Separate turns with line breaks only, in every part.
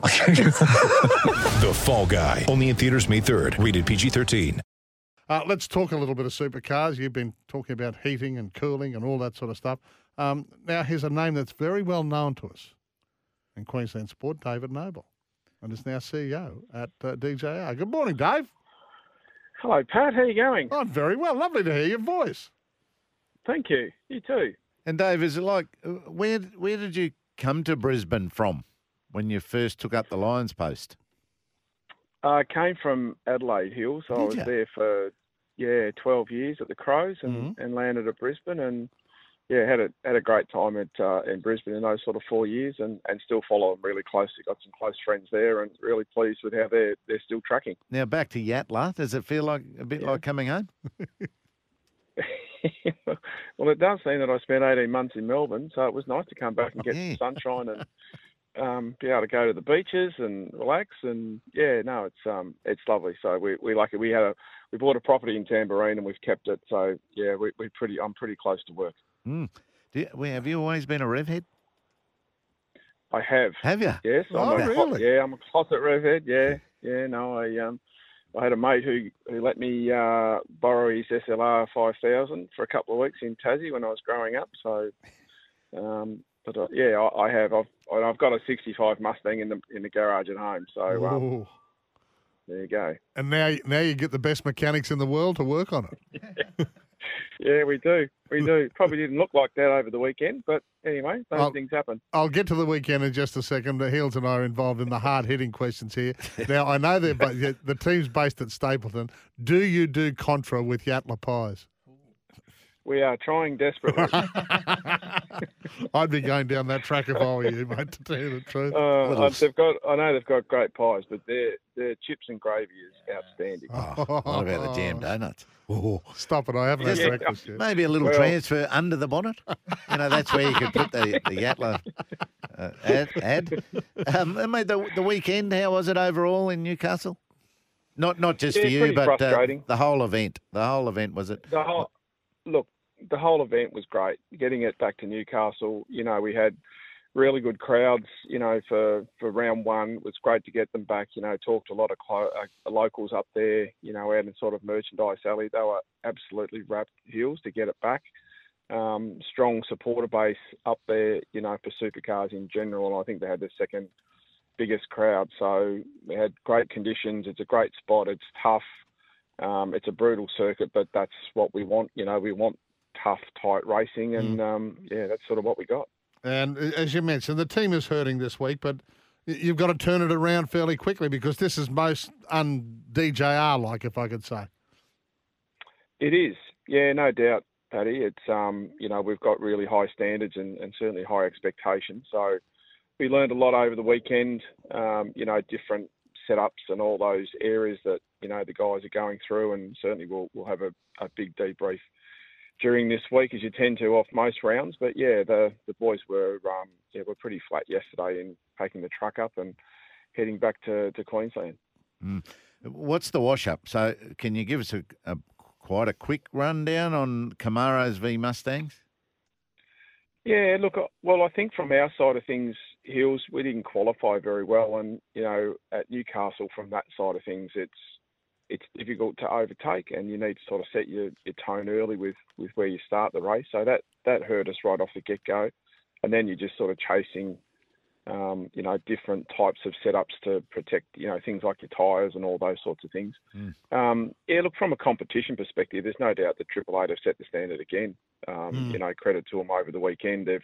The Fall Guy. Only in theaters May 3rd. Rated PG-13.
Uh, let's talk a little bit of supercars. You've been talking about heating and cooling and all that sort of stuff. Um, now, here's a name that's very well known to us in Queensland sport, David Noble, and is now CEO at uh, DJR. Good morning, Dave.
Hello, Pat. How are you going?
I'm very well. Lovely to hear your voice.
Thank you. You too.
And Dave, is it like uh, where where did you come to Brisbane from when you first took up the Lions post?
I came from Adelaide Hills. I was
ya?
there for yeah, twelve years at the Crows, and,
Mm-hmm.
and landed at Brisbane, and yeah, had a had a great time at uh, in Brisbane in those sort of four years, and, and still follow them really closely. Got some close friends there, and really pleased with how they're they're still tracking.
Now back to Yatala. Does it feel like a bit
Yeah.
like coming home?
well, it does seem that I spent 18 months in Melbourne, so it was nice to come back and get
Yeah.
some sunshine and um, be able to go to the beaches and relax. And yeah, no, it's um, it's lovely. So we we like it. We had a we bought a property in Tamborine and we've kept it. So yeah, we we pretty I'm pretty close to work.
Mm. Do you, have you always been a rev head?
I have.
Have you?
Yes.
Oh,
I'm a,
really?
Yeah, I'm a closet revhead. Yeah, yeah. No, I um, I had a mate who who let me uh, borrow his SLR 5000 for a couple of weeks in Tassie when I was growing up. So, um, but uh, yeah, I, I have. I've I've got a 65 Mustang in the in the garage at home. So um, there you go.
And now, now you get the best mechanics in the world to work on it.
Yeah, we do. We do. Probably didn't look like that over the weekend, but anyway, those
Well-
things happen.
I'll get to the weekend in just a second. The Heels and I are involved in the hard hitting questions here. Now, I know they're ba- the team's based at Stapylton. Do you do contra with Yatala pies?
We are trying desperately.
I'd be going down that track if I were you, mate, to tell you the truth.
Uh,
Little
they've got. I know they've got great pies, but their their chips and gravy is outstanding.
Oh, what about the jam donuts? Oh,
Stop it. I haven't had
Yeah.
breakfast yet.
maybe a little
Well-
transfer under the bonnet. You know, that's where you could put the, the Yatala uh, ad. ad. Um, and mate, the, the weekend, how was it overall in Newcastle? Not not just
Yeah,
for you, but uh, the whole event. The whole event was it?
The whole look, the whole event was great. Getting it back to Newcastle, you know, we had really good crowds. You know, for for round one, it was great to get them back. You know, talked to a lot of clo- uh, locals up there. You know, out in sort of merchandise alley, they were absolutely wrapped heels to get it back. Um, strong supporter base up there. You know, for supercars in general, and I think they had the second biggest crowd. So we had great conditions. It's a great spot. It's tough. Um, it's a brutal circuit, but that's what we want. You know, we want tough, tight racing, and um, yeah, that's sort of what we got.
And as you mentioned, the team is hurting this week, but you've got to turn it around fairly quickly because this is most un DJR like, if I could say.
It is, yeah, no doubt, Paddy. It's um, you know, we've got really high standards and, and certainly high expectations. So we learned a lot over the weekend. Um, you know, different setups and all those areas that you know the guys are going through, and certainly we'll we'll have a, a big debrief during this week as you tend to off most rounds. But yeah, the the boys were um, yeah were pretty flat yesterday in taking the truck up and heading back to, to Queensland.
What's the wash up? So, can you give us a, a quite a quick rundown on Camaros v Mustangs?
Yeah, look, uh, well, I think from our side of things, Hills, we didn't qualify very well, and you know, at Newcastle, from that side of things, it's it's difficult to overtake, and you need to sort of set your, your tone early with with where you start the race. So that that hurt us right off the get go, and then you're just sort of chasing, um, you know, different types of setups to protect, you know, things like your tyres and all those sorts of things. Um, yeah, look, from a competition perspective, there's no doubt that Triple Eight have set the standard again. Um, You know, credit to them over the weekend. They've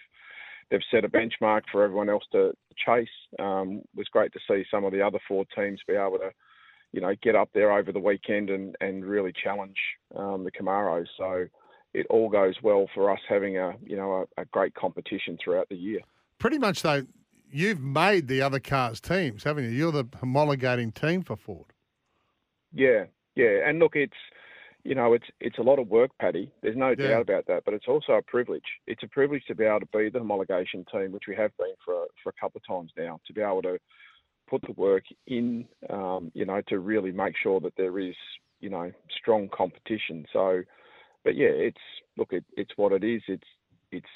they've set a benchmark for everyone else to chase. Um, it was great to see some of the other four teams be able to, you know, get up there over the weekend and, and really challenge um, the Camaros. So it all goes well for us having a you know a, a great competition throughout the year.
Pretty much, though, you've made the other cars teams, haven't you? You're the homologating team for Ford.
Yeah, Yeah, and look, it's you know, it's it's a lot of work, Paddy. There's no
Yeah.
doubt about that. But it's also a privilege. It's a privilege to be able to be the homologation team, which we have been for a- for a couple of times now, to be able to put the work in, um, you know, to really make sure that there is, you know, strong competition. So, but yeah, it's look, it, it's what it is. It's it's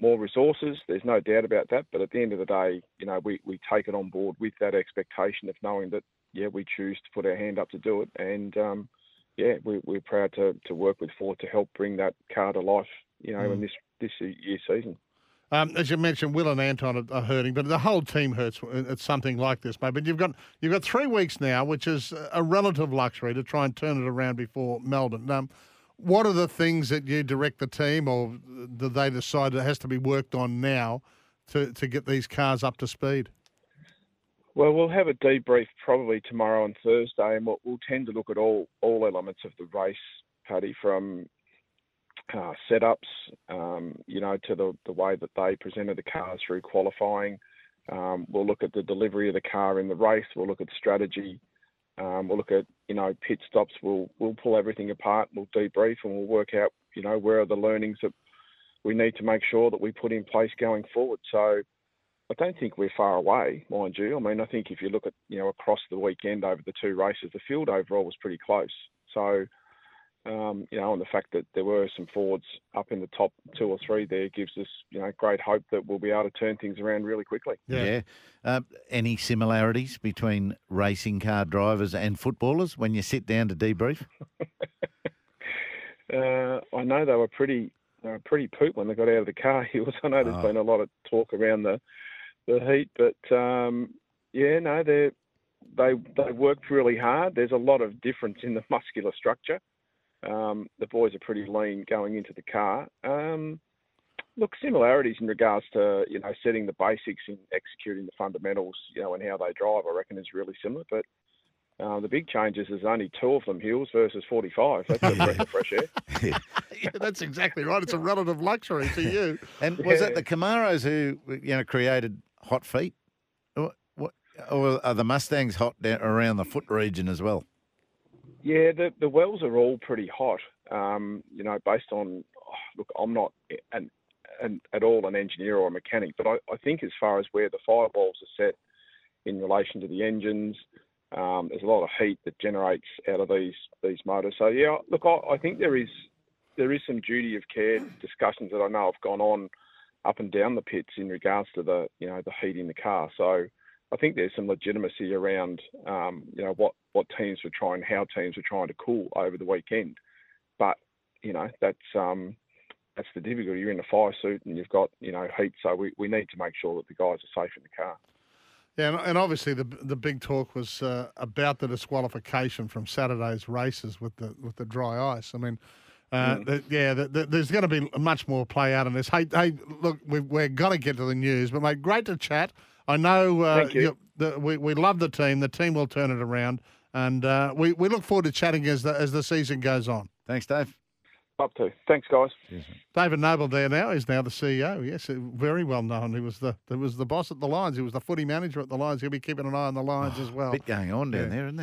more resources. There's no doubt about that. But at the end of the day, you know, we, we take it on board with that expectation of knowing that, yeah, we choose to put our hand up to do it. And, um, yeah, we, we're proud to, to work with Ford to help bring that car to life, you know, in this, this year's season.
Um, as you mentioned, Will and Anton are, are hurting, but the whole team hurts at something like this, mate. But you've got you've got three weeks now, which is a relative luxury to try and turn it around before Melbourne. Um, what are the things that you direct the team, or do they decide that has to be worked on now to, to get these cars up to speed?
Well, we'll have a debrief probably tomorrow and Thursday, and we'll, we'll tend to look at all, all elements of the race, Paddy, from uh, setups, um, you know, to the, the way that they presented the cars through qualifying. Um, we'll look at the delivery of the car in the race. We'll look at strategy. Um, we'll look at you know pit stops. We'll we'll pull everything apart. We'll debrief and we'll work out you know where are the learnings that we need to make sure that we put in place going forward. So I don't think we're far away, mind you. I mean, I think if you look at you know across the weekend over the two races, the field overall was pretty close. So um, you know, and the fact that there were some Fords up in the top two or three there gives us you know great hope that we'll be able to turn things around really quickly.
Yeah. Uh, any similarities between racing car drivers and footballers when you sit down to debrief?
Uh, I know they were pretty they were pretty poop when they got out of the car. Hills. I know there's
Oh.
been a lot of talk around the the heat, but um, yeah, no, they they they worked really hard. There's a lot of difference in the muscular structure. Um, the boys are pretty lean going into the car. Um, look, similarities in regards to you know setting the basics and executing the fundamentals, you know, and how they drive. I reckon is really similar, but. Uh, the big changes is only two of them hills versus 45. That's a breath of fresh air.
Yeah, that's exactly right. It's a relative luxury to you.
And was it
Yeah.
the Camaros who you know created hot feet, or, what, or are the Mustangs hot down around the foot region as well?
Yeah, the the wells are all pretty hot. Um, you know, based on look, I'm not an, an at all an engineer or a mechanic, but I, I think as far as where the firewalls are set in relation to the engines, um, there's a lot of heat that generates out of these these motors. So yeah, look, I, I think there is there is some duty of care discussions that I know have gone on up and down the pits in regards to the you know the heat in the car. So I think there's some legitimacy around um, you know what what teams were trying, how teams were trying to cool over the weekend. But you know that's um, that's the difficulty. You're in a fire suit and you've got you know heat, so we, we need to make sure that the guys are safe in the car.
Yeah, and, obviously the the big talk was uh, about the disqualification from Saturday's races with the with the dry ice. I mean, uh,
Mm.
the, yeah, the, the, there's going to be much more play out on this. Hey, hey, look, we, we're going to get to the news, but mate, great to chat. I know uh,
Thank you.
the, we we love the team. The team will turn it around, and uh, we we look forward to chatting as the as the season goes on.
Thanks, Dave.
Up to. Thanks, guys.
David Noble there now is now the CEO. Yes, uh, very well known. He was the he was the boss at the Lions. He was the footy manager at the Lions. He'll be keeping an eye on the Lions as well.
Bit going on down
Yeah.
there, isn't there?